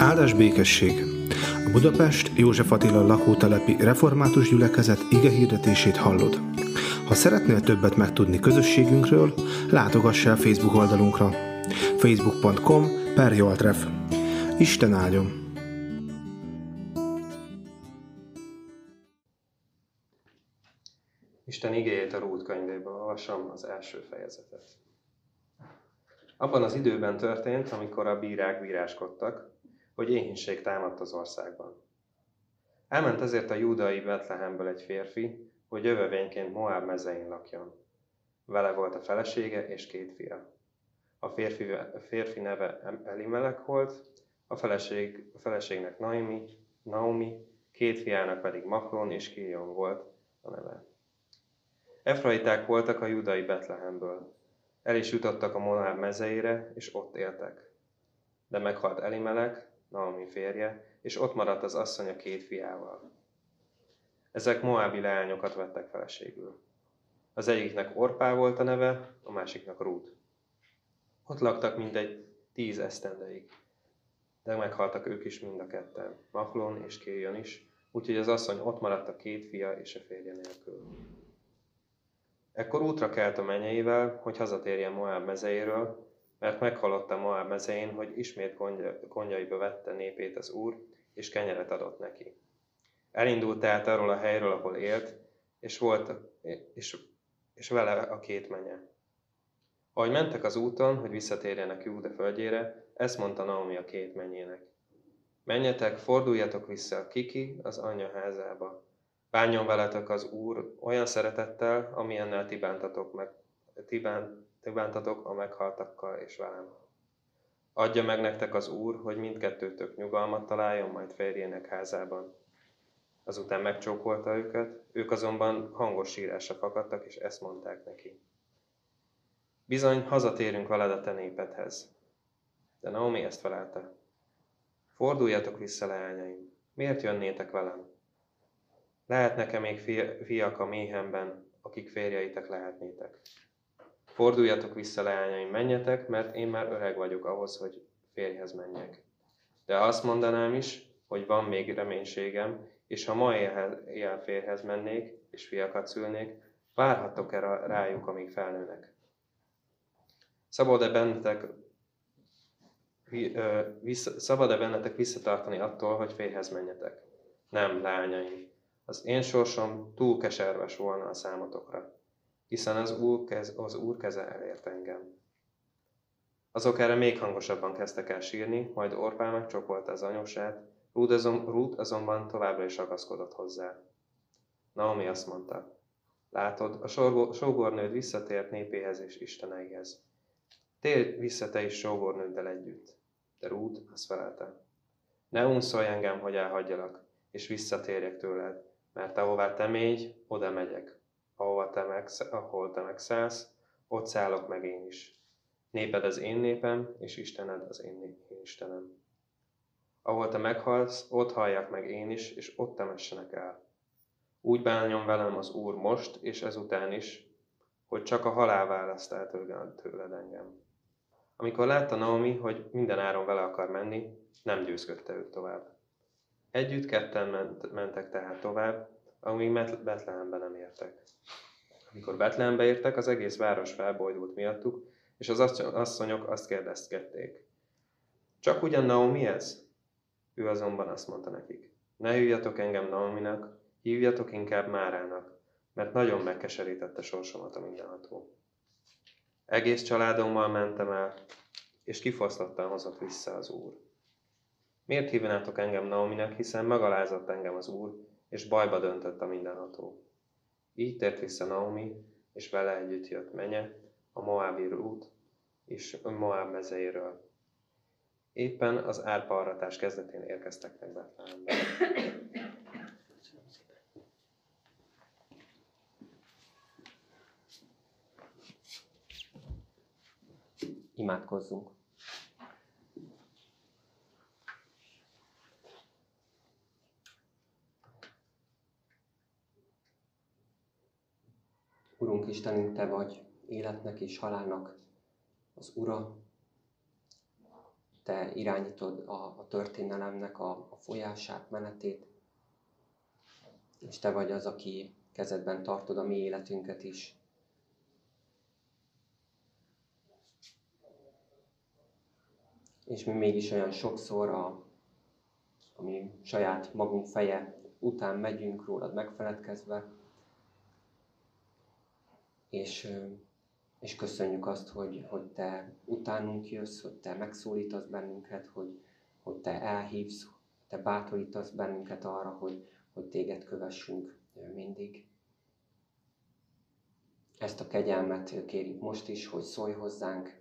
Áldás békesség! A Budapest József Attila lakótelepi református gyülekezet ige hirdetését hallod. Ha szeretnél többet megtudni közösségünkről, látogass el Facebook oldalunkra. facebook.com per Joltref. Isten áldjon! Isten igéjét a Rút könyvéből olvasom az első fejezetet. Abban az időben történt, amikor a bírák bíráskodtak, hogy éhínség támadt az országban. Elment ezért a júdai Betlehemből egy férfi, hogy jövevényként Moab mezein lakjon. Vele volt a felesége és két fia. A férfi, a férfi neve Elimelek volt, a, feleség, a feleségnek Naomi, Naomi, két fiának pedig Mahlon és Kilion volt a neve. Efraiták voltak a judai Betlehemből. El is jutottak a Moab mezeire, és ott éltek. De meghalt Elimelek, Naomi férje, és ott maradt az asszony a két fiával. Ezek moábi leányokat vettek feleségül. Az egyiknek Orpá volt a neve, a másiknak Rút. Ott laktak mindegy tíz esztendeig, de meghaltak ők is mind a ketten, Mahlon és Kérion is, úgyhogy az asszony ott maradt a két fia és a férje nélkül. Ekkor útra kelt a menyeivel, hogy hazatérjen Moab mezeiről, mert meghallotta Moab mezején, hogy ismét gondjaiba vette népét az Úr, és kenyeret adott neki. Elindult tehát arról a helyről, ahol élt, és volt, és, és vele a két menye. Ahogy mentek az úton, hogy visszatérjenek Júda földjére, ezt mondta Naomi a két menjének. Menjetek, forduljatok vissza a Kiki az anya házába. Bánjon veletek az Úr olyan szeretettel, amilyennel ti bántatok, meg, ti, bán, ti bántatok a meghaltakkal és velem. Adja meg nektek az Úr, hogy mindkettőtök nyugalmat találjon majd férjének házában. Azután megcsókolta őket, ők azonban hangos sírásra fakadtak, és ezt mondták neki. Bizony, hazatérünk veled a te népedhez. De Naomi ezt felelte. Forduljatok vissza, leányaim. Miért jönnétek velem? Lehet nekem még fiak a méhemben, akik férjeitek lehetnétek. Forduljatok vissza, leányaim, menjetek, mert én már öreg vagyok ahhoz, hogy férjhez menjek. De azt mondanám is, hogy van még reménységem, és ha ma éjjel férhez mennék, és fiakat szülnék, várhatok-e rájuk, amíg felnőnek? Szabad-e bennetek, szabad-e bennetek visszatartani attól, hogy férhez menjetek? Nem, lányaim. Az én sorsom túl keserves volna a számotokra, hiszen az Úr, kez, az úr keze elért engem. Azok erre még hangosabban kezdtek el sírni, majd Orpá megcsokolta az anyósát, Rút, azon, Rút azonban továbbra is ragaszkodott hozzá. Naomi azt mondta, látod, a sógornőd visszatért népéhez és isteneihez. Térj vissza te is sógornőddel együtt. De Rút azt felelte, ne unszolj engem, hogy elhagyjalak, és visszatérjek tőled, mert ahová te mégy, oda megyek. Ahova te megsz, ahol te megszállsz, ott szállok meg én is. Néped az én népem, és Istened az én, én Istenem. Ahol te meghalsz, ott halljak meg én is, és ott temessenek el. Úgy bánjon velem az Úr most, és ezután is, hogy csak a halál választ el tőled engem. Amikor látta Naomi, hogy minden áron vele akar menni, nem győzködte őt tovább. Együtt ketten ment, mentek tehát tovább, amíg Betlehembe nem értek. Amikor Betlehembe értek, az egész város felbojdult miattuk, és az asszonyok azt kérdezgették. Csak ugyan Naomi ez? Ő azonban azt mondta nekik. Ne hívjatok engem Naominak, hívjatok inkább Márának, mert nagyon megkeserítette sorsomat a mindenható. Egész családommal mentem el, és kifosztottan hozott vissza az Úr. Miért hívnátok engem Naominak, hiszen megalázott engem az Úr, és bajba döntött a mindenható. Így tért vissza Naomi, és vele együtt jött menye, a Moábi út, és Moab mezeiről. Éppen az árpa kezdetén érkeztek meg Betlehembe. Imádkozzunk! Urunk Istenünk, Te vagy életnek és halálnak az Ura. te irányítod a, a történelemnek a, a folyását, menetét, és te vagy az, aki kezedben tartod a mi életünket is. És mi mégis olyan sokszor a, a mi saját magunk feje után megyünk rólad megfeledkezve, és, és köszönjük azt, hogy, hogy te utánunk jössz, hogy te megszólítasz bennünket, hogy, hogy te elhívsz, te bátorítasz bennünket arra, hogy, hogy téged kövessünk mindig. Ezt a kegyelmet kérjük most is, hogy szólj hozzánk,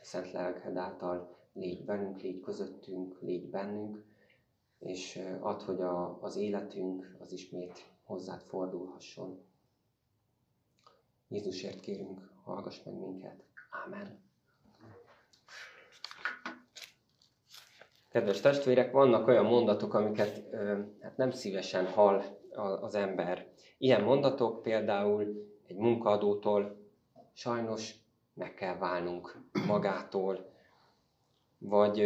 Szent Lelked által légy velünk, légy közöttünk, légy bennünk, és add, hogy a, az életünk az ismét hozzád fordulhasson. Jézusért kérünk, hallgass meg minket. Ámen. Kedves testvérek, vannak olyan mondatok, amiket ö, hát nem szívesen hall az ember. Ilyen mondatok például egy munkaadótól sajnos meg kell válnunk magától, vagy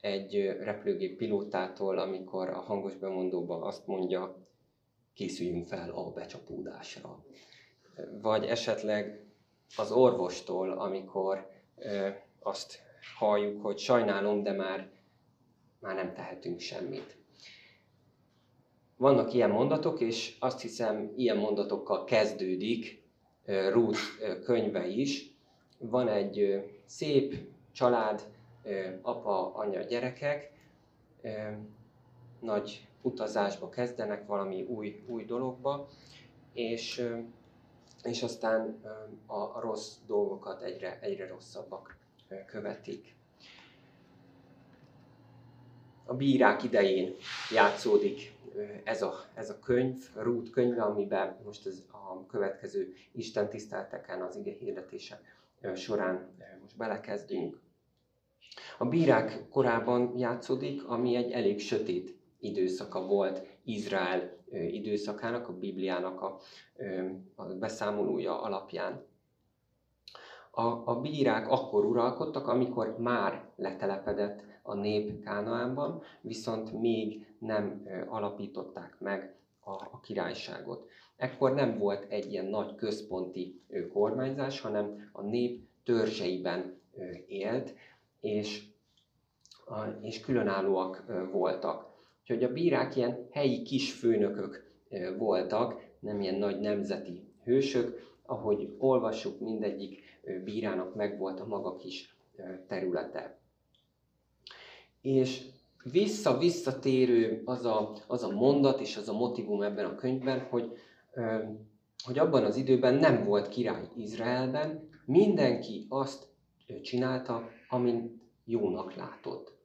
egy repülőgép pilótától, amikor a hangos bemondóban azt mondja, készüljünk fel a becsapódásra. Vagy esetleg az orvostól, amikor azt halljuk, hogy sajnálom, de már, már nem tehetünk semmit. Vannak ilyen mondatok, és azt hiszem, ilyen mondatokkal kezdődik Ruth könyve is. Van egy szép család, apa, anya, gyerekek, nagy utazásba kezdenek, valami új, új dologba, és, és aztán a rossz dolgokat egyre, egyre rosszabbak követik. A bírák idején játszódik ez a, ez a könyv, Rút könyve, amiben most az, a következő Isten tisztelteken az ige hirdetése során most belekezdünk. A bírák korában játszódik, ami egy elég sötét időszaka volt Izrael időszakának, a Bibliának a, a beszámolója alapján. A, a bírák akkor uralkodtak, amikor már letelepedett a nép Kánaánban, viszont még nem alapították meg a, a királyságot. Ekkor nem volt egy ilyen nagy központi kormányzás, hanem a nép törzseiben élt, és, és különállóak voltak. Úgyhogy a bírák ilyen helyi kis főnökök voltak, nem ilyen nagy nemzeti hősök, ahogy olvassuk, mindegyik bírának megvolt a maga kis területe. És vissza-visszatérő az a, az a mondat és az a motivum ebben a könyvben, hogy, hogy abban az időben nem volt király Izraelben, mindenki azt csinálta, amint jónak látott.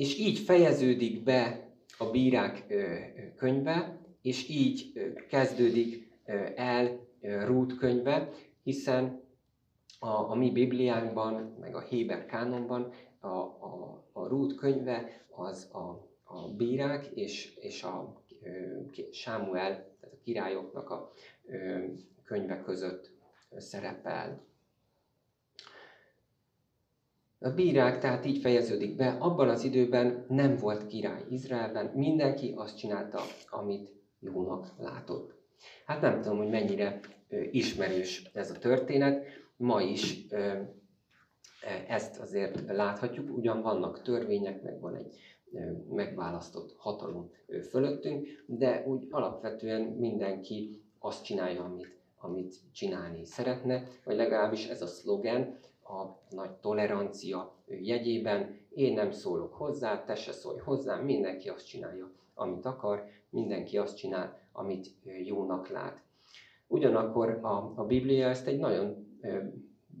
És így fejeződik be a bírák könyve, és így kezdődik el Rút könyve, hiszen a, a mi Bibliánkban, meg a Héber kánonban a, a, a Rút könyve az a, a bírák és, és a Sámuel, tehát a királyoknak a könyve között szerepel. A bírák tehát így fejeződik be, abban az időben nem volt király Izraelben, mindenki azt csinálta, amit jónak látott. Hát nem tudom, hogy mennyire ismerős ez a történet, ma is ezt azért láthatjuk, ugyan vannak törvények, meg van egy megválasztott hatalom fölöttünk, de úgy alapvetően mindenki azt csinálja, amit, amit csinálni szeretne, vagy legalábbis ez a szlogen, a nagy tolerancia jegyében, én nem szólok hozzá, te se szólj hozzá, mindenki azt csinálja, amit akar, mindenki azt csinál, amit jónak lát. Ugyanakkor a, a Biblia ezt egy nagyon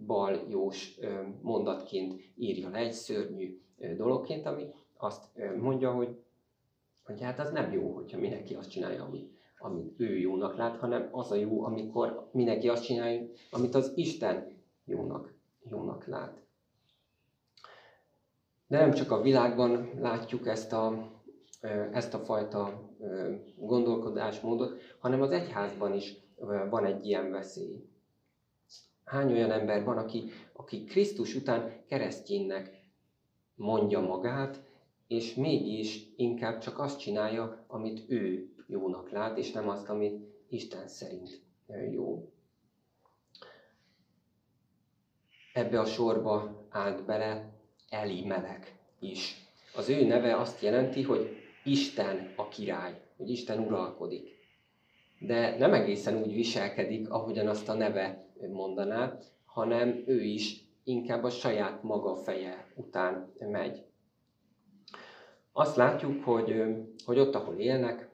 baljós mondatként írja le, egy szörnyű dologként, ami azt mondja, hogy, hogy hát az nem jó, hogyha mindenki azt csinálja, amit, amit ő jónak lát, hanem az a jó, amikor mindenki azt csinálja, amit az Isten jónak jónak lát. De nem csak a világban látjuk ezt a, ezt a fajta gondolkodásmódot, hanem az egyházban is van egy ilyen veszély. Hány olyan ember van, aki, aki Krisztus után kereszténynek mondja magát, és mégis inkább csak azt csinálja, amit ő jónak lát, és nem azt, amit Isten szerint jó. Ebbe a sorba állt bele Eli Melek is. Az ő neve azt jelenti, hogy Isten a király, hogy Isten uralkodik. De nem egészen úgy viselkedik, ahogyan azt a neve mondaná, hanem ő is inkább a saját maga feje után megy. Azt látjuk, hogy, hogy ott, ahol élnek,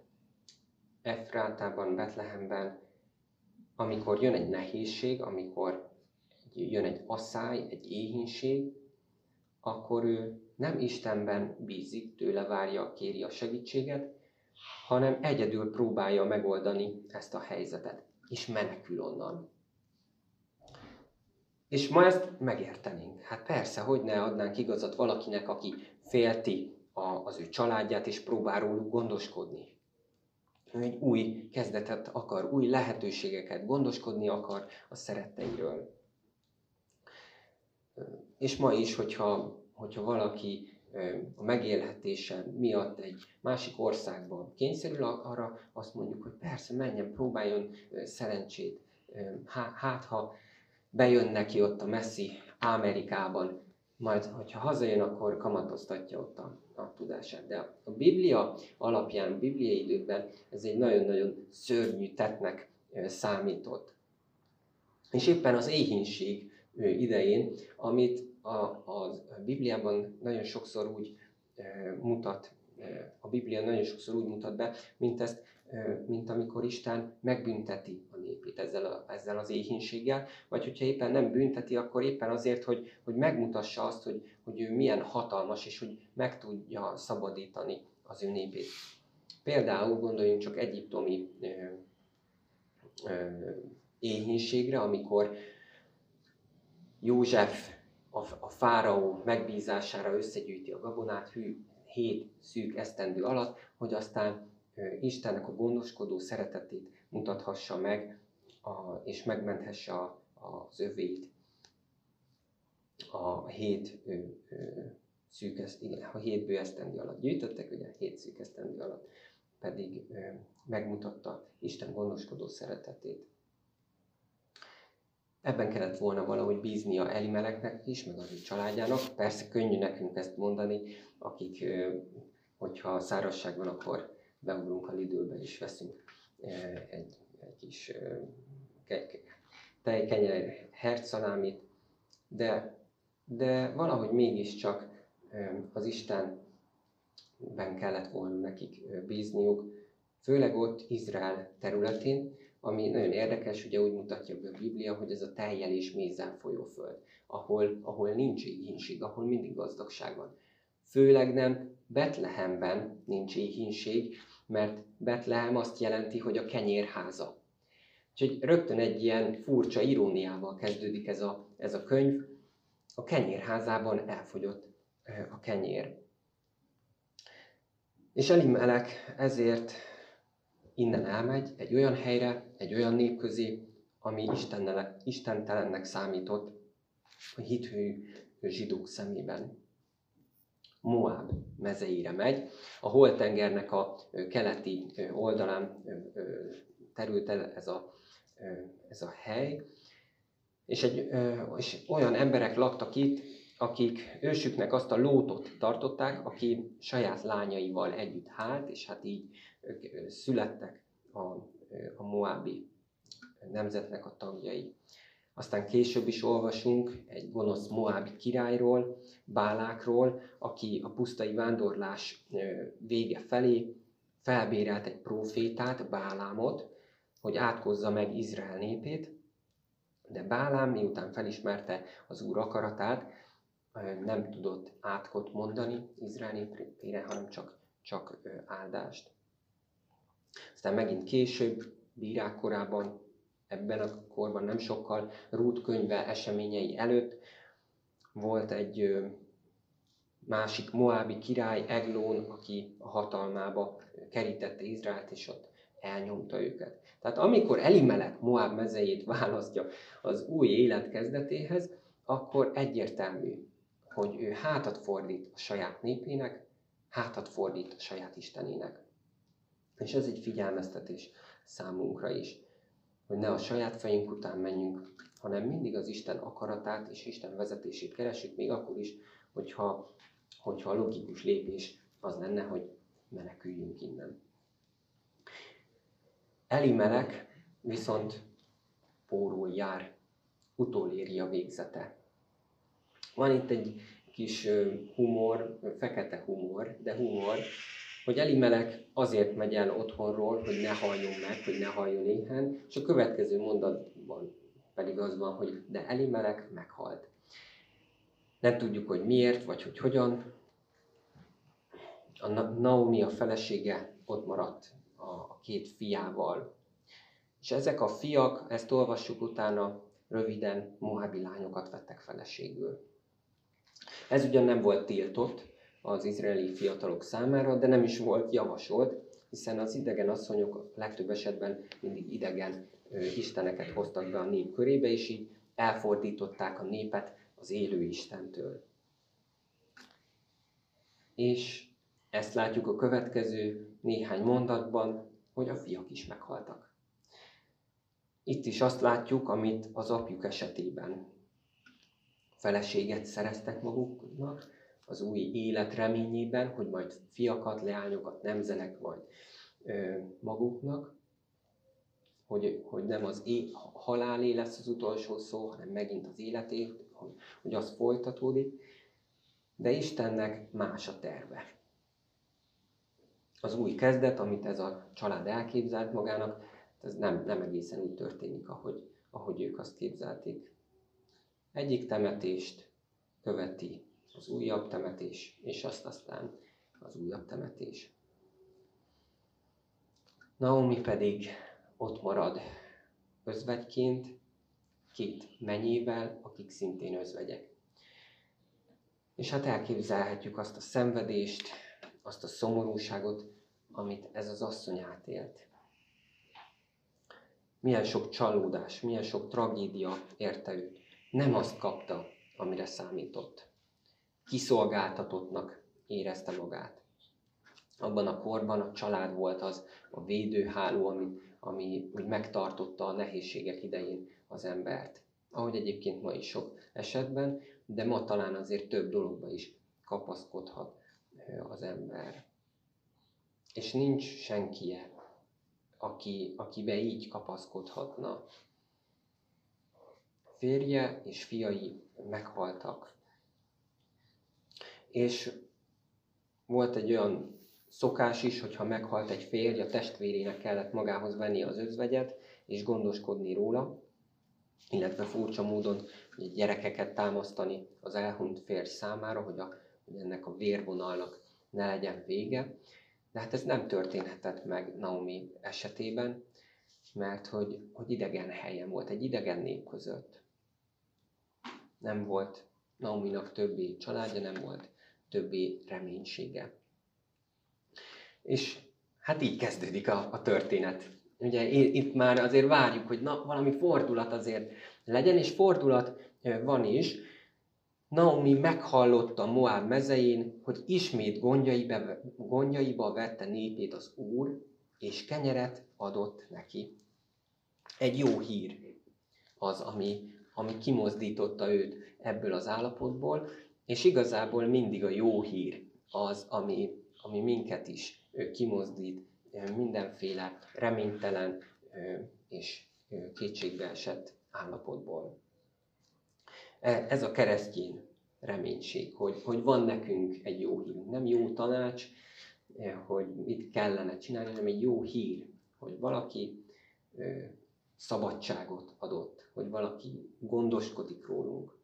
Efrátában, Betlehemben, amikor jön egy nehézség, amikor jön egy asszály, egy éhínség, akkor ő nem Istenben bízik, tőle várja, kéri a segítséget, hanem egyedül próbálja megoldani ezt a helyzetet, és menekül onnan. És ma ezt megértenénk. Hát persze, hogy ne adnánk igazat valakinek, aki félti az ő családját, és próbál róluk gondoskodni. Ő egy új kezdetet akar, új lehetőségeket, gondoskodni akar a szeretteiről. És ma is, hogyha, hogyha valaki a megélhetése miatt egy másik országban kényszerül arra, azt mondjuk, hogy persze menjen, próbáljon szerencsét. Hát, ha bejön neki ott a messzi Amerikában, majd, hogyha hazajön, akkor kamatoztatja ott a, a tudását. De a Biblia alapján, a bibliai időkben ez egy nagyon-nagyon szörnyű tettnek számított. És éppen az éhínség idején, amit a, a Bibliában nagyon sokszor úgy mutat, a Biblia nagyon sokszor úgy mutat be, mint ezt mint amikor Isten megbünteti a népét ezzel, a, ezzel az éhínséggel, vagy hogyha éppen nem bünteti, akkor éppen azért, hogy, hogy megmutassa azt, hogy, hogy ő milyen hatalmas, és hogy meg tudja szabadítani az ő népét. Például gondoljunk csak egyiptomi ö, ö, éhínségre, amikor József a, a fáraó megbízására összegyűjti a gabonát hű, hét szűk esztendő alatt, hogy aztán Istennek a gondoskodó szeretetét mutathassa meg, a, és megmenthesse a, az övét a hét ö, ö, szűk, igen, a hét bő esztendő alatt gyűjtöttek, ugye hét szűk esztendő alatt pedig ö, megmutatta Isten gondoskodó szeretetét. Ebben kellett volna valahogy bíznia Elimeleknek is, meg az ő családjának. Persze könnyű nekünk ezt mondani, akik, hogyha szárazság van, akkor beugrunk a Lidlbe és veszünk egy, egy kis tejkenyer hercszalámit, de, de valahogy mégiscsak az Istenben kellett volna nekik bízniuk, főleg ott Izrael területén, ami nagyon érdekes, ugye úgy mutatja be a Biblia, hogy ez a teljel és mézen folyó föld, ahol, ahol nincs éhínség, ahol mindig gazdagság van. Főleg nem Betlehemben nincs éhínség, mert Betlehem azt jelenti, hogy a kenyérháza. Úgyhogy rögtön egy ilyen furcsa iróniával kezdődik ez a, ez a könyv. A kenyérházában elfogyott a kenyér. És Elimelek ezért innen elmegy egy olyan helyre, egy olyan nép közé, ami istentelennek számított a hithű zsidók szemében. Moab mezeire megy. A Holtengernek a keleti oldalán terült el ez a, ez a hely, és, egy, és olyan emberek laktak itt, akik ősüknek azt a lótot tartották, aki saját lányaival együtt hált, és hát így születtek a, a Moabi nemzetnek a tagjai. Aztán később is olvasunk egy gonosz Moábi királyról, Bálákról, aki a pusztai vándorlás vége felé felbérelt egy profétát, Bálámot, hogy átkozza meg Izrael népét, de Bálám, miután felismerte az Úr akaratát, nem tudott átkot mondani Izrael népére, hanem csak, csak áldást. Aztán megint később, bírák korában ebben a korban nem sokkal, Rút könyve eseményei előtt volt egy másik moábi király, Eglón, aki a hatalmába kerítette Izraelt, és ott elnyomta őket. Tehát amikor Elimelek Moab mezejét választja az új élet kezdetéhez, akkor egyértelmű. Hogy ő hátat fordít a saját népének, hátat fordít a saját Istenének. És ez egy figyelmeztetés számunkra is, hogy ne a saját fejünk után menjünk, hanem mindig az Isten akaratát és Isten vezetését keresünk, még akkor is, hogyha, hogyha a logikus lépés az lenne, hogy meneküljünk innen. Elimelek viszont pórul jár, utoléri a végzete. Van itt egy kis humor, fekete humor, de humor, hogy Elimelek azért megy el otthonról, hogy ne halljon meg, hogy ne halljon éhen, és a következő mondatban pedig az van, hogy de Elimelek meghalt. Nem tudjuk, hogy miért, vagy hogy hogyan. A Naomi, a felesége ott maradt a két fiával. És ezek a fiak, ezt olvassuk utána, röviden mohabi lányokat vettek feleségül. Ez ugyan nem volt tiltott az izraeli fiatalok számára, de nem is volt javasolt, hiszen az idegen asszonyok legtöbb esetben mindig idegen isteneket hoztak be a nép körébe, és így elfordították a népet az élő Istentől. És ezt látjuk a következő néhány mondatban, hogy a fiak is meghaltak. Itt is azt látjuk, amit az apjuk esetében feleséget szereztek maguknak, az új élet reményében, hogy majd fiakat, leányokat nemzenek majd ö, maguknak, hogy, hogy nem az é, halálé lesz az utolsó szó, hanem megint az életé, hogy, hogy az folytatódik. De Istennek más a terve. Az új kezdet, amit ez a család elképzelt magának, ez nem, nem egészen úgy történik, ahogy, ahogy ők azt képzelték. Egyik temetést követi az újabb temetés, és azt aztán az újabb temetés. Naomi pedig ott marad özvegyként, két menyével, akik szintén özvegyek. És hát elképzelhetjük azt a szenvedést, azt a szomorúságot, amit ez az asszony átélt. Milyen sok csalódás, milyen sok tragédia érte őt. Nem azt kapta, amire számított. Kiszolgáltatottnak érezte magát. Abban a korban a család volt az a védőháló, ami, ami úgy megtartotta a nehézségek idején az embert. Ahogy egyébként ma is sok esetben, de ma talán azért több dologba is kapaszkodhat az ember. És nincs senkie, aki, akibe így kapaszkodhatna. Férje és fiai meghaltak. És volt egy olyan szokás is, hogyha meghalt egy férj, a testvérének kellett magához venni az özvegyet, és gondoskodni róla, illetve furcsa módon gyerekeket támasztani az elhunyt férj számára, hogy, a, hogy ennek a vérvonalnak ne legyen vége. De hát ez nem történhetett meg Naomi esetében, mert hogy, hogy idegen helyen volt, egy idegen nép között. Nem volt Naominak többi családja, nem volt többi reménysége. És hát így kezdődik a, a történet. Ugye itt már azért várjuk, hogy na, valami fordulat azért legyen, és fordulat van is, Naomi meghallotta Moab mezein, hogy ismét gondjaiba, gondjaiba vette népét az Úr, és kenyeret adott neki. Egy jó hír az, ami, ami kimozdította őt ebből az állapotból, és igazából mindig a jó hír az, ami, ami minket is kimozdít mindenféle reménytelen és kétségbeesett állapotból. E, ez a keresztény reménység, hogy, hogy van nekünk egy jó hírünk. Nem jó tanács, hogy mit kellene csinálni, hanem egy jó hír, hogy valaki szabadságot adott, hogy valaki gondoskodik rólunk.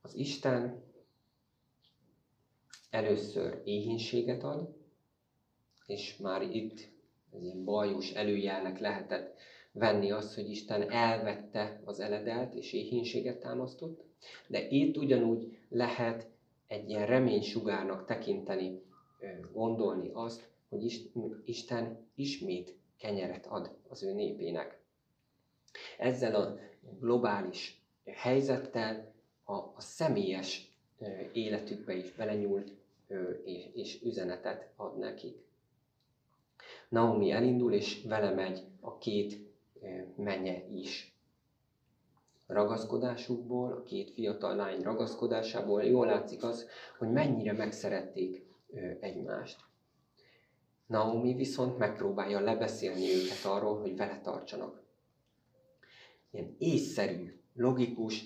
Az Isten először éhínséget ad, és már itt ez ilyen bajós előjelnek lehetett venni azt, hogy Isten elvette az eledelt és éhínséget támasztott, de itt ugyanúgy lehet egy ilyen reménysugárnak tekinteni, gondolni azt, hogy Isten ismét kenyeret ad az ő népének. Ezzel a globális helyzettel a, a személyes életükbe is belenyúl, és, és üzenetet ad nekik. Naomi elindul, és vele megy a két menye is. Ragaszkodásukból, a két fiatal lány ragaszkodásából jól látszik az, hogy mennyire megszerették egymást. Naomi viszont megpróbálja lebeszélni őket arról, hogy vele tartsanak. Ilyen észszerű, logikus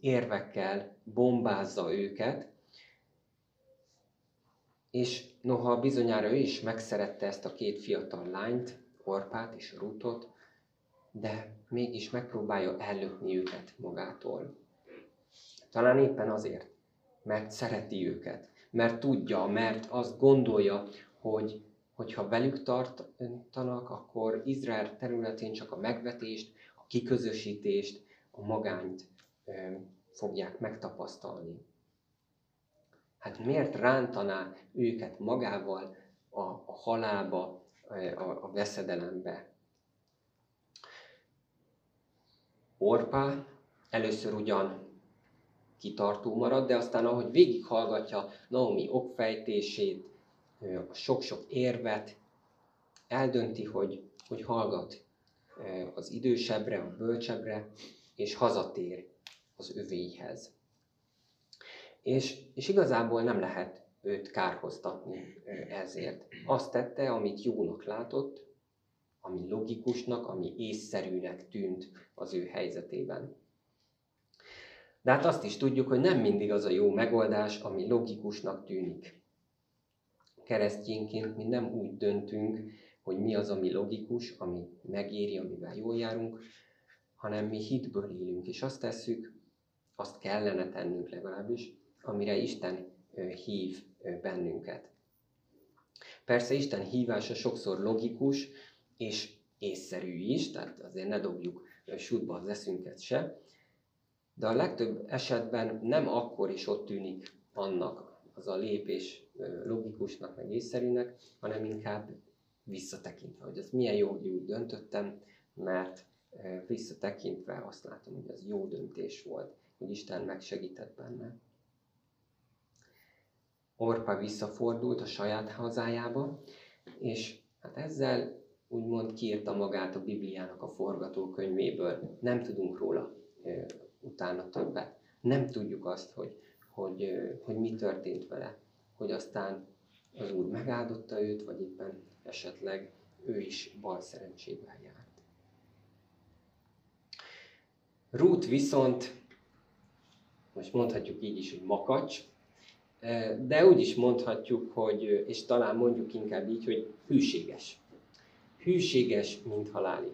érvekkel bombázza őket, és noha bizonyára ő is megszerette ezt a két fiatal lányt, Orpát és Rutot, de mégis megpróbálja ellökni őket magától. Talán éppen azért, mert szereti őket, mert tudja, mert azt gondolja, hogy hogyha velük tartanak, akkor Izrael területén csak a megvetést, kiközösítést, a magányt fogják megtapasztalni. Hát miért rántaná őket magával a, a halálba, a, a veszedelembe? Orpá először ugyan kitartó marad, de aztán ahogy végighallgatja Naomi okfejtését, a sok-sok érvet, eldönti, hogy, hogy hallgat az idősebbre, a bölcsebbre, és hazatér az övéihez. És, és igazából nem lehet őt kárhoztatni ezért. Azt tette, amit jónak látott, ami logikusnak, ami észszerűnek tűnt az ő helyzetében. De hát azt is tudjuk, hogy nem mindig az a jó megoldás, ami logikusnak tűnik. Keresztényként mi nem úgy döntünk, hogy mi az, ami logikus, ami megéri, amivel jól járunk, hanem mi hitből élünk, és azt tesszük, azt kellene tennünk legalábbis, amire Isten hív bennünket. Persze Isten hívása sokszor logikus és észszerű is, tehát azért ne dobjuk sútba az eszünket se, de a legtöbb esetben nem akkor is ott tűnik annak az a lépés logikusnak, meg észszerűnek, hanem inkább visszatekintve, hogy ez milyen jó, hogy úgy döntöttem, mert visszatekintve azt látom, hogy ez jó döntés volt, hogy Isten megsegített benne. Orpa visszafordult a saját hazájába, és hát ezzel úgymond kiírta magát a Bibliának a forgatókönyvéből. Nem tudunk róla e, utána többet. Nem tudjuk azt, hogy, hogy, e, hogy mi történt vele. Hogy aztán az Úr megáldotta őt, vagy éppen esetleg ő is bal szerencsével járt. Rút viszont, most mondhatjuk így is, hogy makacs, de úgy is mondhatjuk, hogy, és talán mondjuk inkább így, hogy hűséges. Hűséges, mint halálig.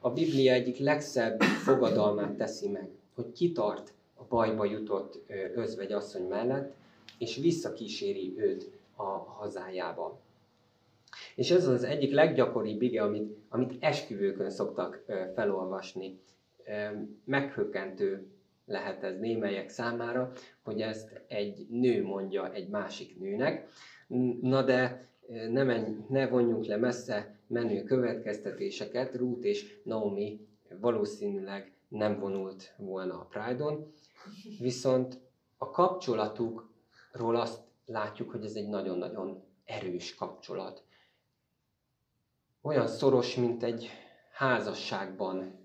A Biblia egyik legszebb fogadalmát teszi meg, hogy kitart a bajba jutott özvegy asszony mellett, és visszakíséri őt a hazájába. És ez az egyik leggyakoribb ige, amit, amit esküvőkön szoktak felolvasni. Meghökkentő lehet ez némelyek számára, hogy ezt egy nő mondja egy másik nőnek. Na de ne, menj, ne vonjunk le messze menő következtetéseket, Ruth és Naomi valószínűleg nem vonult volna a Pride-on, viszont a kapcsolatukról azt látjuk, hogy ez egy nagyon-nagyon erős kapcsolat. Olyan szoros, mint egy házasságban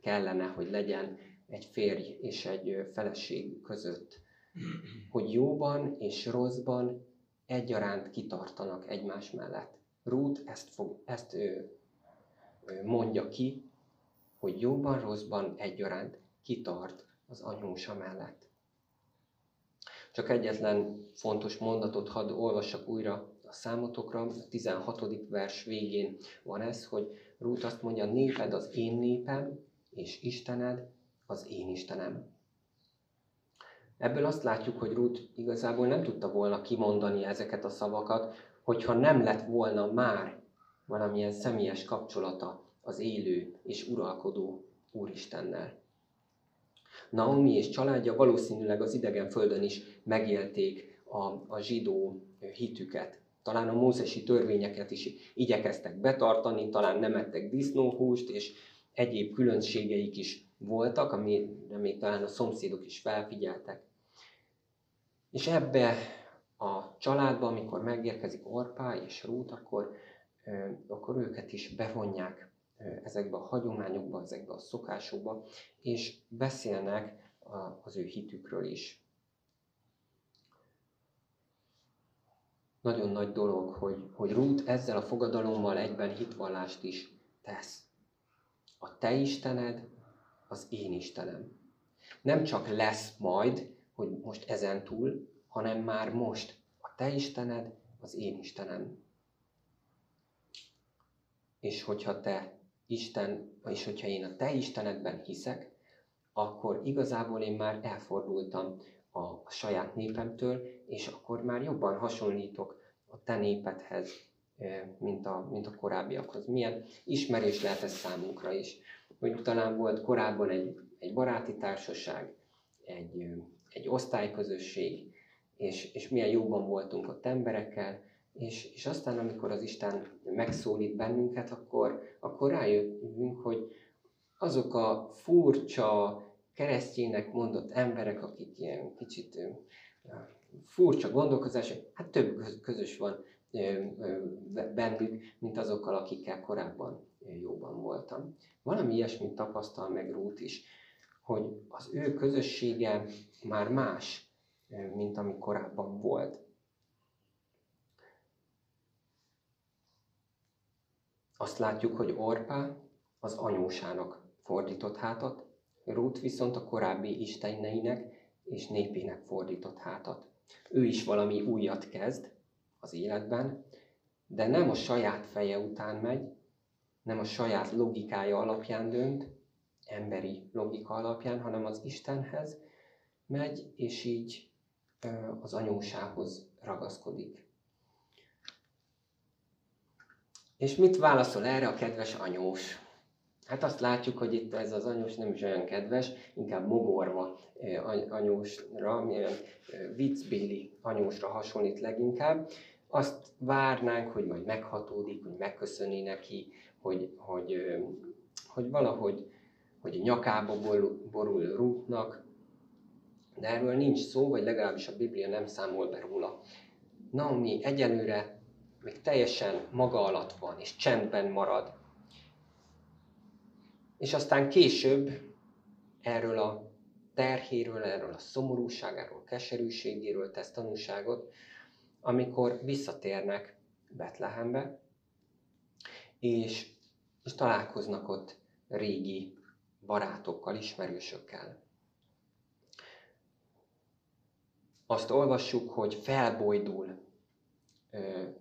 kellene, hogy legyen egy férj és egy feleség között. Hogy jóban és rosszban egyaránt kitartanak egymás mellett. Ruth ezt, fog, ezt ő, ő mondja ki, hogy jóban, rosszban egyaránt kitart az anyósa mellett. Csak egyetlen fontos mondatot hadd olvassak újra a számotokra. A 16. vers végén van ez, hogy Ruth azt mondja, néped az én népem, és Istened az én Istenem. Ebből azt látjuk, hogy Ruth igazából nem tudta volna kimondani ezeket a szavakat, hogyha nem lett volna már valamilyen személyes kapcsolata az élő és uralkodó Úristennel. Naomi és családja valószínűleg az idegen földön is megélték a, a zsidó hitüket. Talán a mózesi törvényeket is igyekeztek betartani, talán nem ettek disznóhúst, és egyéb különbségeik is voltak, amire még talán a szomszédok is felfigyeltek. És ebbe a családba, amikor megérkezik Orpá és Rút, akkor, akkor őket is bevonják ezekbe a hagyományokba, ezekbe a szokásokba, és beszélnek az ő hitükről is. Nagyon nagy dolog, hogy, hogy Ruth ezzel a fogadalommal egyben hitvallást is tesz. A te Istened az én Istenem. Nem csak lesz majd, hogy most ezen túl, hanem már most. A te Istened az én Istenem. És hogyha te Isten, és hogyha én a te Istenedben hiszek, akkor igazából én már elfordultam a saját népemtől, és akkor már jobban hasonlítok a te népedhez, mint a, mint a korábbiakhoz. Milyen ismerés lehet ez számunkra is. Hogy talán volt korábban egy, egy baráti társaság, egy, egy osztályközösség, és, és milyen jóban voltunk ott emberekkel, és, és aztán, amikor az Isten megszólít bennünket, akkor, akkor rájövünk, hogy azok a furcsa, keresztjének mondott emberek, akik ilyen kicsit furcsa gondolkozás, hát több közös van bennük, mint azokkal, akikkel korábban jóban voltam. Valami ilyesmit tapasztal meg Rút is, hogy az ő közössége már más, mint ami korábban volt. Azt látjuk, hogy Orpá az anyósának fordított hátat, Ruth viszont a korábbi isteneinek és népének fordított hátat. Ő is valami újat kezd az életben, de nem a saját feje után megy, nem a saját logikája alapján dönt, emberi logika alapján, hanem az Istenhez megy, és így az anyósához ragaszkodik. És mit válaszol erre a kedves anyós? Hát azt látjuk, hogy itt ez az anyós nem is olyan kedves, inkább mogorva anyósra, milyen viccbéli anyósra hasonlít leginkább. Azt várnánk, hogy majd meghatódik, hogy megköszöni neki, hogy, hogy, hogy valahogy hogy a nyakába borul rútnak, de erről nincs szó, vagy legalábbis a Biblia nem számol be róla. Naomi egyelőre még teljesen maga alatt van, és csendben marad. És aztán később erről a terhéről, erről a szomorúságáról, keserűségéről tesz tanúságot, amikor visszatérnek Betlehembe, és, és találkoznak ott régi barátokkal, ismerősökkel. Azt olvassuk, hogy felbojdul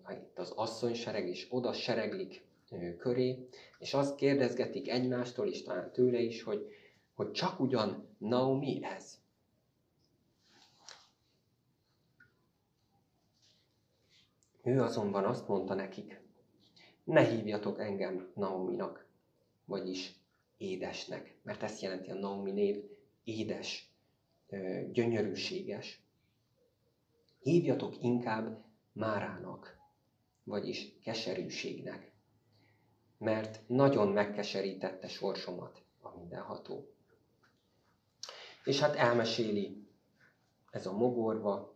itt az asszonysereg is oda sereglik köré, és azt kérdezgetik egymástól, és talán tőle is, hogy, hogy csak ugyan Naomi ez. Ő azonban azt mondta nekik, ne hívjatok engem Naominak, vagyis édesnek, mert ezt jelenti a Naomi név, édes, gyönyörűséges. Hívjatok inkább Márának, vagyis keserűségnek, mert nagyon megkeserítette sorsomat a mindenható. És hát elmeséli ez a mogorva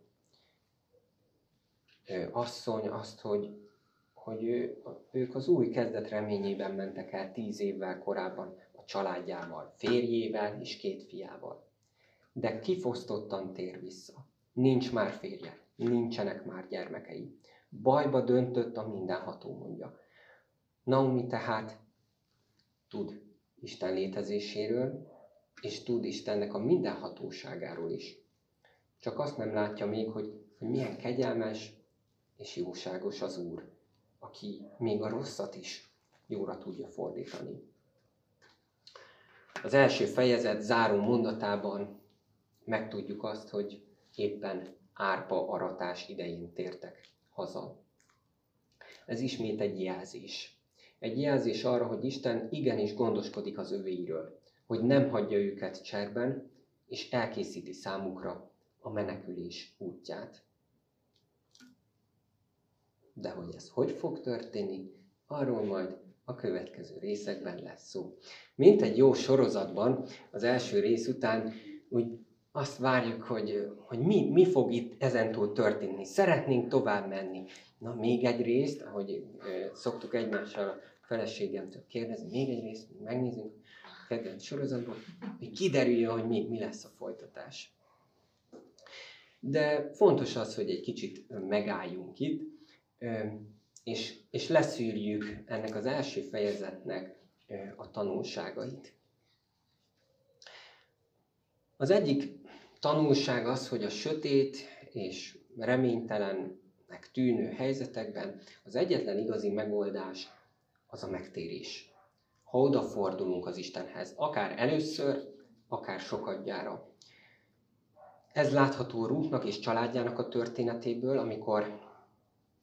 asszony azt, hogy, hogy ő, ők az új kezdet reményében mentek el tíz évvel korábban a családjával, férjével és két fiával. De kifosztottan tér vissza. Nincs már férje, nincsenek már gyermekei. Bajba döntött a mindenható, mondja. Naomi tehát tud Isten létezéséről, és tud Istennek a mindenhatóságáról is. Csak azt nem látja még, hogy, hogy milyen kegyelmes és jóságos az Úr, aki még a rosszat is jóra tudja fordítani. Az első fejezet záró mondatában megtudjuk azt, hogy éppen árpa aratás idején tértek haza. Ez ismét egy jelzés. Egy jelzés arra, hogy Isten igenis gondoskodik az övéiről, hogy nem hagyja őket cserben, és elkészíti számukra a menekülés útját. De hogy ez hogy fog történni, arról majd a következő részekben lesz szó. Mint egy jó sorozatban, az első rész után úgy azt várjuk, hogy, hogy mi, mi fog itt ezentúl történni. Szeretnénk tovább menni. Na, még egy részt, ahogy szoktuk egymással a feleségemtől kérdezni, még egy részt, megnézzünk a kedvenc sorozatban, hogy kiderüljön, hogy mi, mi lesz a folytatás. De fontos az, hogy egy kicsit megálljunk itt, és, és leszűrjük ennek az első fejezetnek a tanulságait. Az egyik tanulság az, hogy a sötét és reménytelennek tűnő helyzetekben az egyetlen igazi megoldás az a megtérés. Ha odafordulunk az Istenhez, akár először, akár sokadjára. Ez látható Rútnak és családjának a történetéből, amikor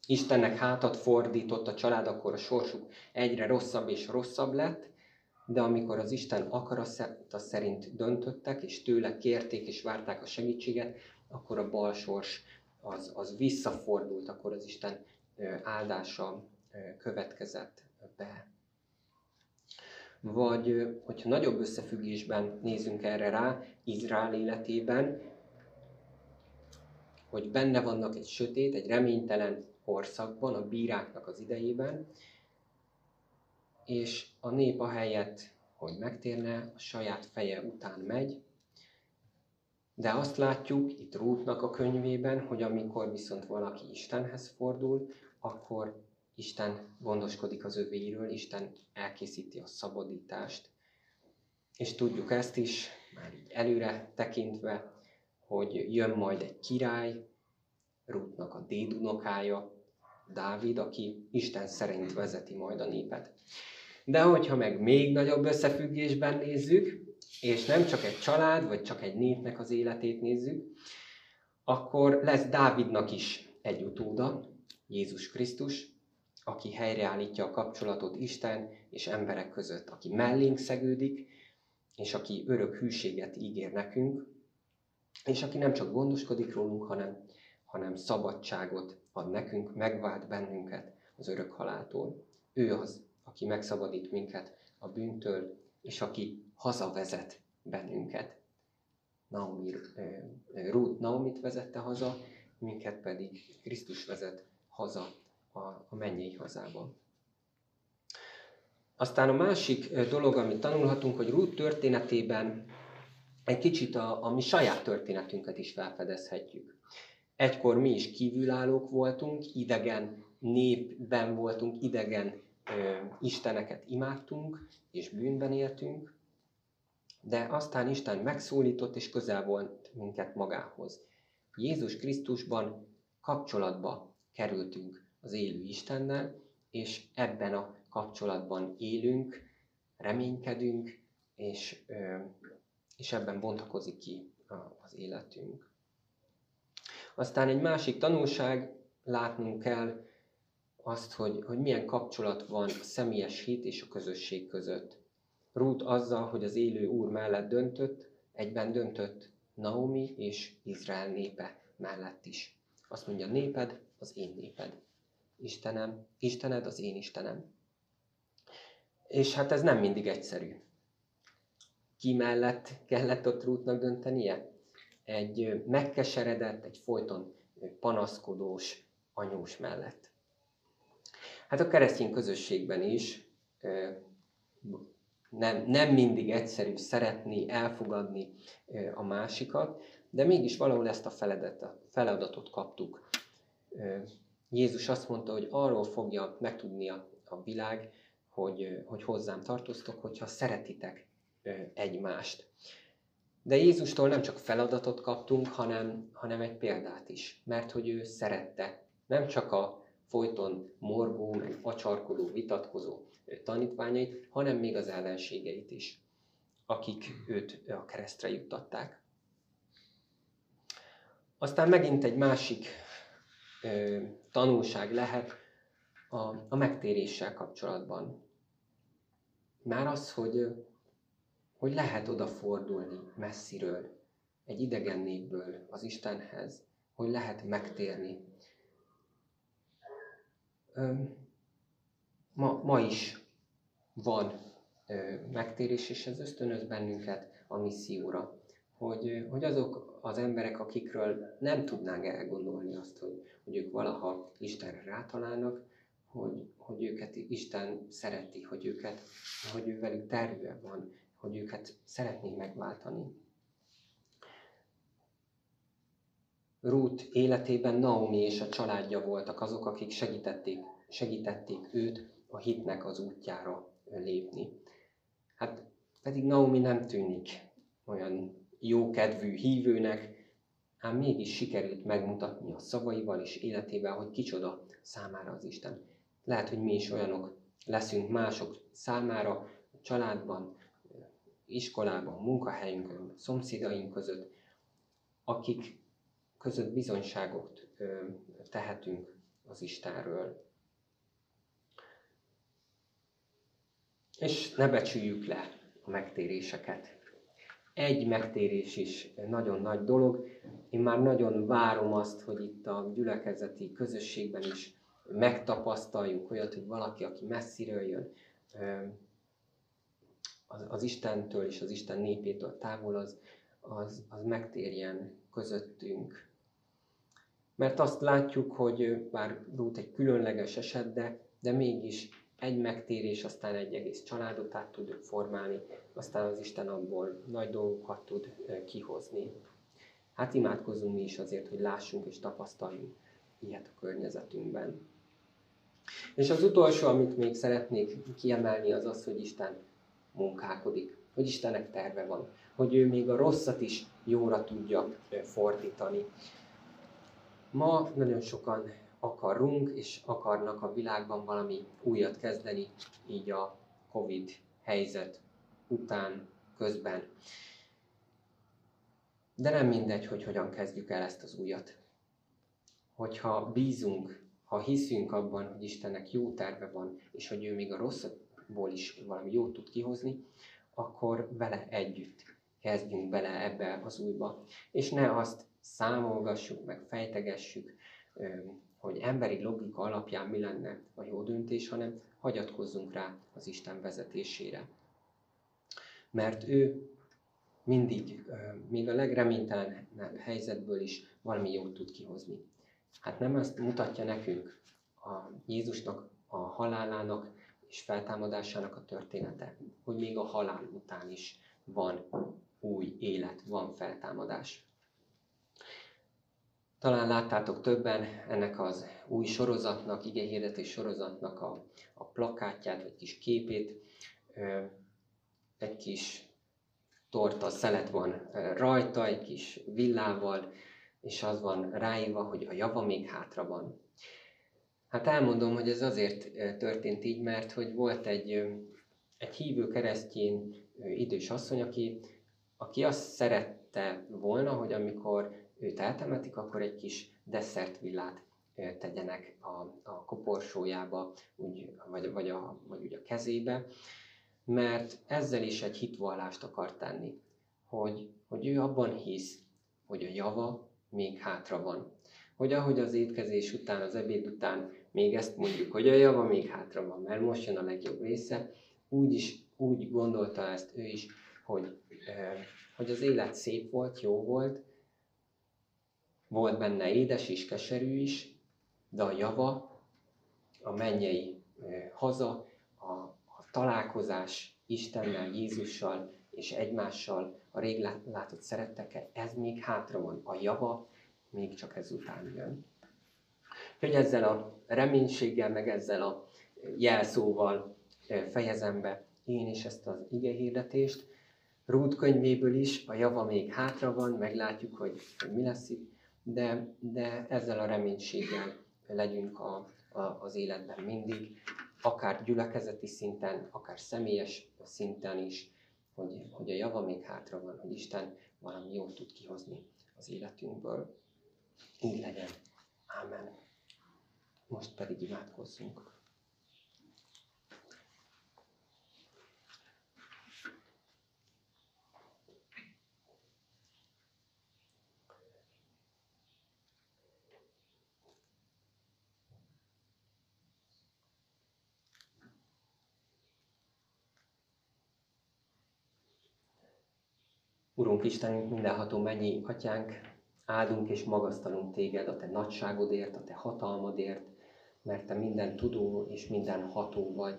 Istennek hátat fordított a család, akkor a sorsuk egyre rosszabb és rosszabb lett, de amikor az Isten akarata szerint döntöttek, és tőle kérték és várták a segítséget, akkor a bal sors az, az visszafordult, akkor az Isten áldása következett be. Vagy, hogyha nagyobb összefüggésben nézünk erre rá, Izrael életében, hogy benne vannak egy sötét, egy reménytelen korszakban, a bíráknak az idejében, és a nép ahelyett, hogy megtérne, a saját feje után megy, de azt látjuk itt Rútnak a könyvében, hogy amikor viszont valaki Istenhez fordul, akkor Isten gondoskodik az övéiről, Isten elkészíti a szabadítást. És tudjuk ezt is, már így előre tekintve, hogy jön majd egy király, Rútnak a dédunokája, Dávid, aki Isten szerint vezeti majd a népet. De hogyha meg még nagyobb összefüggésben nézzük, és nem csak egy család, vagy csak egy népnek az életét nézzük, akkor lesz Dávidnak is egy utóda, Jézus Krisztus, aki helyreállítja a kapcsolatot Isten és emberek között, aki mellénk szegődik, és aki örök hűséget ígér nekünk, és aki nem csak gondoskodik rólunk, hanem, hanem szabadságot ad nekünk, megvált bennünket az örök haláltól. Ő az, aki megszabadít minket a bűntől, és aki hazavezet bennünket. Naomi, Ruth Naomit vezette haza, minket pedig Krisztus vezet haza a, a mennyei hazába. Aztán a másik dolog, amit tanulhatunk, hogy Ruth történetében egy kicsit a, a mi saját történetünket is felfedezhetjük. Egykor mi is kívülállók voltunk, idegen népben voltunk, idegen ö, isteneket imádtunk, és bűnben éltünk, de aztán Isten megszólított, és közel volt minket magához. Jézus Krisztusban kapcsolatba kerültünk az élő Istennel, és ebben a kapcsolatban élünk, reménykedünk, és, és ebben bontakozik ki az életünk. Aztán egy másik tanulság, látnunk kell azt, hogy, hogy milyen kapcsolat van a személyes hit és a közösség között. Rút azzal, hogy az élő úr mellett döntött, egyben döntött Naomi és Izrael népe mellett is. Azt mondja, néped az én néped. Istenem, Istened az én Istenem. És hát ez nem mindig egyszerű. Ki mellett kellett ott Rútnak döntenie? Egy megkeseredett, egy folyton panaszkodós anyós mellett. Hát a keresztény közösségben is nem, nem mindig egyszerű szeretni, elfogadni a másikat, de mégis valahol ezt a feladatot kaptuk. Jézus azt mondta, hogy arról fogja megtudni a, a világ, hogy, hogy hozzám tartoztok, hogyha szeretitek egymást. De Jézustól nem csak feladatot kaptunk, hanem, hanem egy példát is, mert hogy ő szerette nem csak a folyton morgó, meg vitatkozó tanítványait, hanem még az ellenségeit is, akik őt a keresztre juttatták. Aztán megint egy másik tanulság lehet a, a megtéréssel kapcsolatban. Már az, hogy, hogy lehet odafordulni messziről, egy idegen népből az Istenhez, hogy lehet megtérni. Ma, ma is van megtérés, és ez ösztönöz bennünket a misszióra. Hogy, hogy azok az emberek, akikről nem tudnánk elgondolni azt, hogy, hogy ők valaha Istenre rátalálnak, hogy, hogy őket Isten szereti, hogy őket, hogy ő velük terve van, hogy őket szeretné megváltani. Ruth életében Naomi és a családja voltak azok, akik segítették, segítették őt a hitnek az útjára lépni. Hát pedig Naomi nem tűnik olyan jókedvű hívőnek, ám mégis sikerült megmutatni a szavaival és életével, hogy kicsoda számára az Isten. Lehet, hogy mi is olyanok leszünk mások számára, a családban, iskolában, munkahelyünkön, szomszédaink között, akik között bizonyságot tehetünk az Istenről. És ne becsüljük le a megtéréseket. Egy megtérés is nagyon nagy dolog. Én már nagyon várom azt, hogy itt a gyülekezeti közösségben is megtapasztaljuk olyat, hogy valaki, aki messziről jön, az, az Istentől és az Isten népétől távol, az, az, az megtérjen közöttünk. Mert azt látjuk, hogy bár Ruth egy különleges eset, de, de mégis egy megtérés, aztán egy egész családot át tud formálni, aztán az Isten abból nagy dolgokat tud kihozni. Hát imádkozunk mi is azért, hogy lássunk és tapasztaljunk ilyet a környezetünkben. És az utolsó, amit még szeretnék kiemelni, az az, hogy Isten munkálkodik, hogy Istennek terve van, hogy ő még a rosszat is jóra tudja fordítani. Ma nagyon sokan akarunk és akarnak a világban valami újat kezdeni, így a Covid helyzet után, közben. De nem mindegy, hogy hogyan kezdjük el ezt az újat. Hogyha bízunk, ha hiszünk abban, hogy Istennek jó terve van, és hogy ő még a rosszból is valami jót tud kihozni, akkor vele együtt kezdjünk bele ebbe az újba. És ne azt számolgassuk, meg fejtegessük, hogy emberi logika alapján mi lenne a jó döntés, hanem hagyatkozzunk rá az Isten vezetésére. Mert ő mindig, még a legreménytelenebb helyzetből is valami jót tud kihozni. Hát nem ezt mutatja nekünk a Jézusnak a halálának és feltámadásának a története, hogy még a halál után is van új élet, van feltámadás. Talán láttátok többen ennek az új sorozatnak, igehirdetés sorozatnak a, a plakátját, vagy kis képét. Egy kis torta szelet van rajta, egy kis villával, és az van ráírva, hogy a java még hátra van. Hát elmondom, hogy ez azért történt így, mert hogy volt egy, egy hívő keresztjén idős asszony, aki, aki azt szerette volna, hogy amikor őt eltemetik, akkor egy kis desszertvillát tegyenek a, a koporsójába, úgy, vagy, vagy, a, vagy úgy a kezébe, mert ezzel is egy hitvallást akar tenni, hogy, hogy ő abban hisz, hogy a java még hátra van. Hogy ahogy az étkezés után, az ebéd után még ezt mondjuk, hogy a java még hátra van, mert most jön a legjobb része, úgy is úgy gondolta ezt ő is, hogy, hogy az élet szép volt, jó volt, volt benne édes és keserű is, de a java, a mennyei haza, a, a találkozás Istennel, Jézussal és egymással, a rég látott szerettekkel, ez még hátra van. A java még csak ezután jön. Hogy ezzel a reménységgel, meg ezzel a jelszóval fejezem be én is ezt az ige hirdetést. Rút könyvéből is a java még hátra van, meglátjuk, hogy, hogy mi lesz itt de, de ezzel a reménységgel legyünk a, a, az életben mindig, akár gyülekezeti szinten, akár személyes szinten is, hogy, hogy a java még hátra van, hogy Isten valami jót tud kihozni az életünkből. Így legyen. Ámen. Most pedig imádkozzunk. Urunk Istenünk, mindenható mennyi atyánk, áldunk és magasztalunk téged a te nagyságodért, a te hatalmadért, mert te minden tudó és minden ható vagy.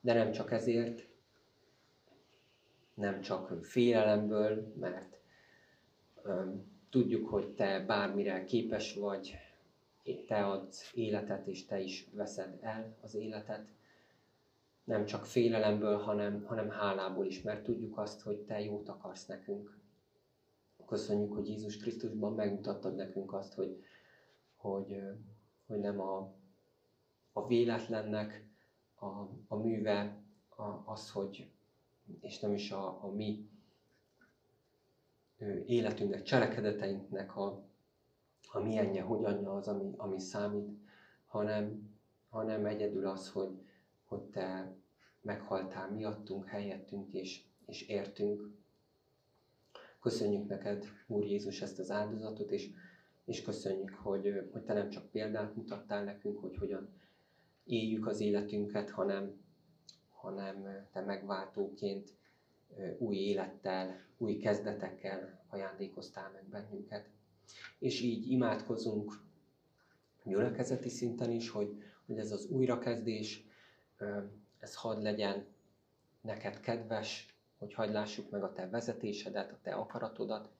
De nem csak ezért, nem csak félelemből, mert öm, tudjuk, hogy te bármire képes vagy, te adsz életet, és te is veszed el az életet. Nem csak félelemből, hanem, hanem hálából is, mert tudjuk azt, hogy te jót akarsz nekünk. Köszönjük, hogy Jézus Krisztusban megmutattad nekünk azt, hogy, hogy, hogy nem a, a véletlennek a, a műve a, az, hogy, és nem is a, a mi életünknek, cselekedeteinknek a, a milyenje, hogyanja az, ami, ami számít, hanem, hanem egyedül az, hogy, hogy te meghaltál miattunk, helyettünk és, és értünk. Köszönjük neked, Úr Jézus, ezt az áldozatot, és, és köszönjük, hogy, hogy te nem csak példát mutattál nekünk, hogy hogyan éljük az életünket, hanem, hanem te megváltóként új élettel, új kezdetekkel ajándékoztál meg bennünket. És így imádkozunk gyülekezeti szinten is, hogy, hogy ez az újrakezdés, ez hadd legyen neked kedves, hogy hagyd lássuk meg a te vezetésedet, a te akaratodat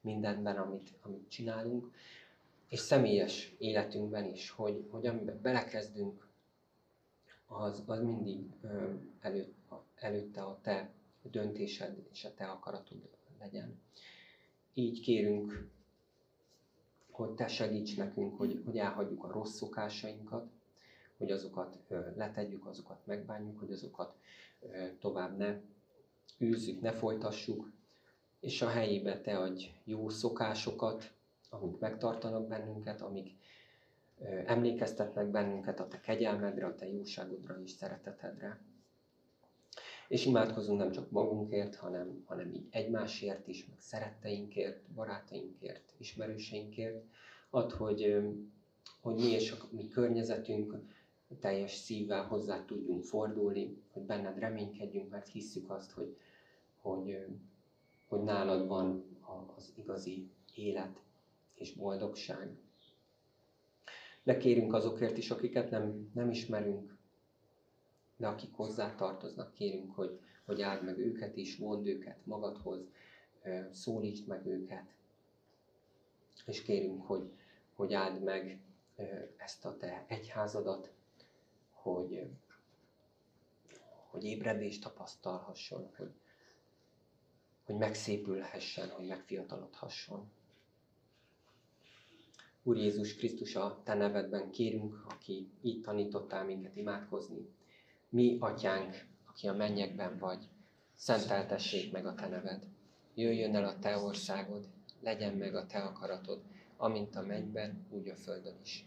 mindenben, amit, amit csinálunk, és személyes életünkben is, hogy, hogy amiben belekezdünk, az, az mindig előtt, előtte a te döntésed és a te akaratod legyen. Így kérünk, hogy te segíts nekünk, hogy, hogy elhagyjuk a rossz szokásainkat, hogy azokat letegyük, azokat megbánjuk, hogy azokat tovább ne űzzük, ne folytassuk, és a helyébe te adj jó szokásokat, amik megtartanak bennünket, amik emlékeztetnek bennünket a te kegyelmedre, a te jóságodra és szeretetedre. És imádkozunk nem csak magunkért, hanem, hanem így egymásért is, meg szeretteinkért, barátainkért, ismerőseinkért. Ad, hogy, hogy mi és a mi környezetünk teljes szívvel hozzá tudjunk fordulni, hogy benned reménykedjünk, mert hisszük azt, hogy, hogy, hogy nálad van az igazi élet és boldogság. De kérünk azokért is, akiket nem, nem ismerünk, de akik hozzá tartoznak, kérünk, hogy, hogy áld meg őket is, vond őket magadhoz, szólítsd meg őket, és kérünk, hogy, hogy áld meg ezt a te egyházadat, hogy, hogy ébredést tapasztalhasson, hogy, hogy megszépülhessen, hogy megfiatalodhasson. Úr Jézus Krisztus, a Te nevedben kérünk, aki így tanítottál minket imádkozni. Mi, Atyánk, aki a mennyekben vagy, szenteltessék meg a Te neved. Jöjjön el a Te országod, legyen meg a Te akaratod, amint a mennyben, úgy a földön is.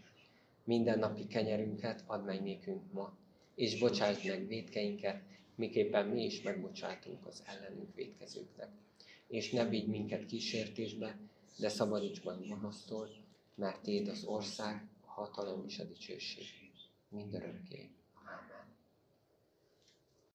Minden napi kenyerünket add meg nékünk ma, és bocsásd meg védkeinket, miképpen mi is megbocsátunk az ellenünk védkezőknek. És ne vigy minket kísértésbe, de szabadíts meg gonosztól, mert Téd az ország, a hatalom és a dicsőség mindörökké.